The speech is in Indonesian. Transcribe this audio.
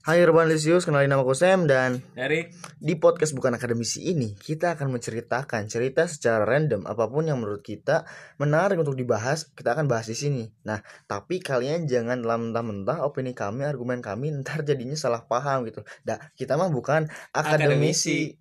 Hai Urban Lisius, kenalin nama aku Sam dan Dari di podcast Bukan Akademisi ini kita akan menceritakan cerita secara random apa pun yang menurut kita menarik untuk dibahas, kita akan bahas di sini. Nah, tapi kalian jangan dalam mentah-mentah opini kami, argumen kami ntar jadinya salah paham gitu. Nah, kita mah bukan akademisi.